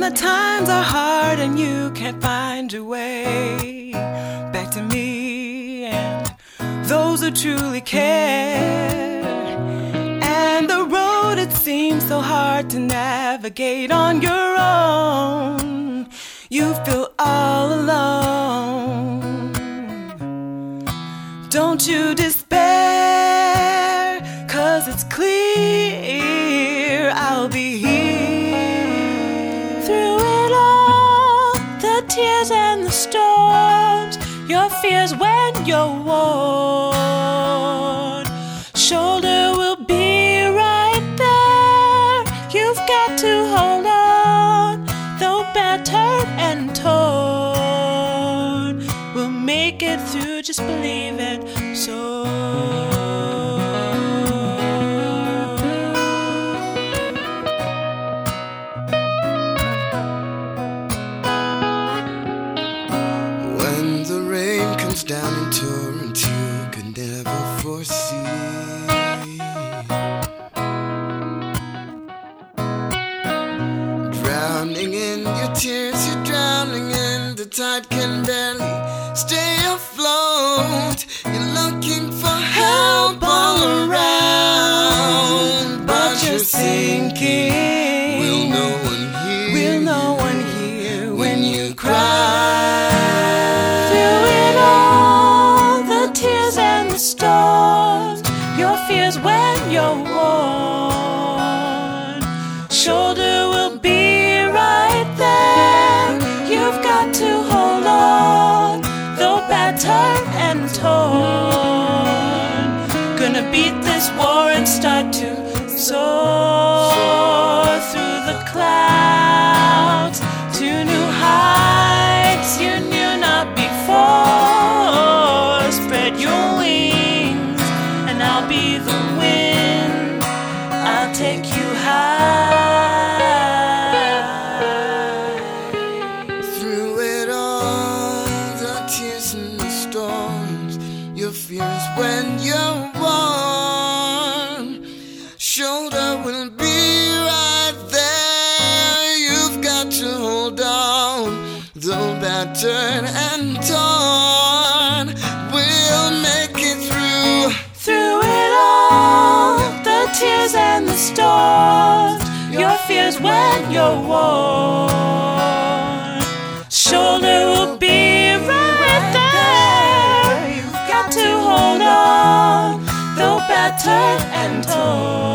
the times are hard and you can't find your way back to me and those who truly care. And the road it seems so hard to navigate on your own. You feel all alone. Don't you despair, cause it's clear I'll be here. Tears and the storms, your fears when you're worn. Shoulder will be right there. You've got to hold on, though battered and torn. We'll make it through, just believe down in torrents you could never foresee. Drowning in your tears, you're drowning in the tide can barely stay afloat. You're looking for help all around, but you're sinking. Will no one hear? Will no one hear when you cry? Your fears when you're worn. Shoulder will be right there. You've got to hold on, though battered and torn. Gonna beat this war and start to soar through the clouds be the wind. I'll take you high. Through it all, the tears and the storms, your fears when you're warm. Shoulder will be right there. You've got to hold on, though battered and torn. Storms, your fears when you're worn. Shoulder will be right there. You've got to hold on, though battered and torn.